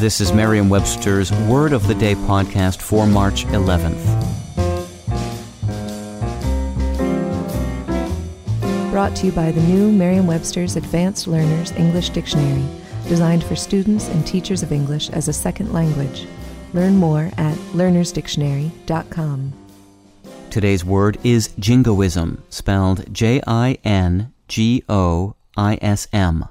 This is Merriam Webster's Word of the Day podcast for March 11th. Brought to you by the new Merriam Webster's Advanced Learners English Dictionary, designed for students and teachers of English as a second language. Learn more at learnersdictionary.com. Today's word is jingoism, spelled J I N G O I S M.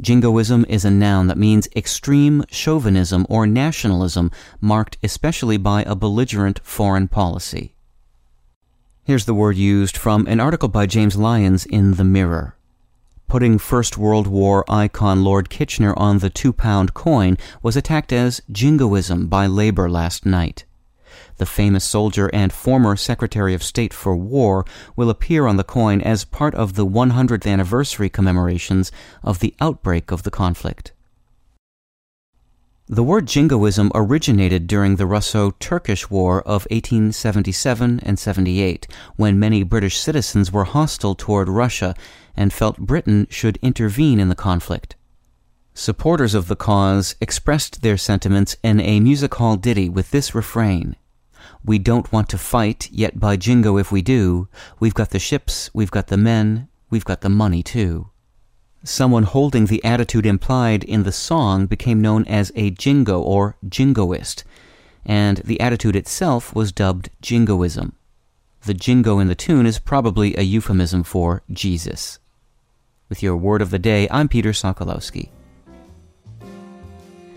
Jingoism is a noun that means extreme chauvinism or nationalism marked especially by a belligerent foreign policy. Here's the word used from an article by James Lyons in The Mirror. Putting First World War icon Lord Kitchener on the two pound coin was attacked as jingoism by Labour last night. The famous soldier and former Secretary of State for War will appear on the coin as part of the 100th anniversary commemorations of the outbreak of the conflict. The word jingoism originated during the Russo Turkish War of 1877 and 78, when many British citizens were hostile toward Russia and felt Britain should intervene in the conflict. Supporters of the cause expressed their sentiments in a music hall ditty with this refrain we don't want to fight, yet by jingo if we do, we've got the ships, we've got the men, we've got the money too. Someone holding the attitude implied in the song became known as a jingo or jingoist, and the attitude itself was dubbed jingoism. The jingo in the tune is probably a euphemism for Jesus. With your word of the day, I'm Peter Sokolowski.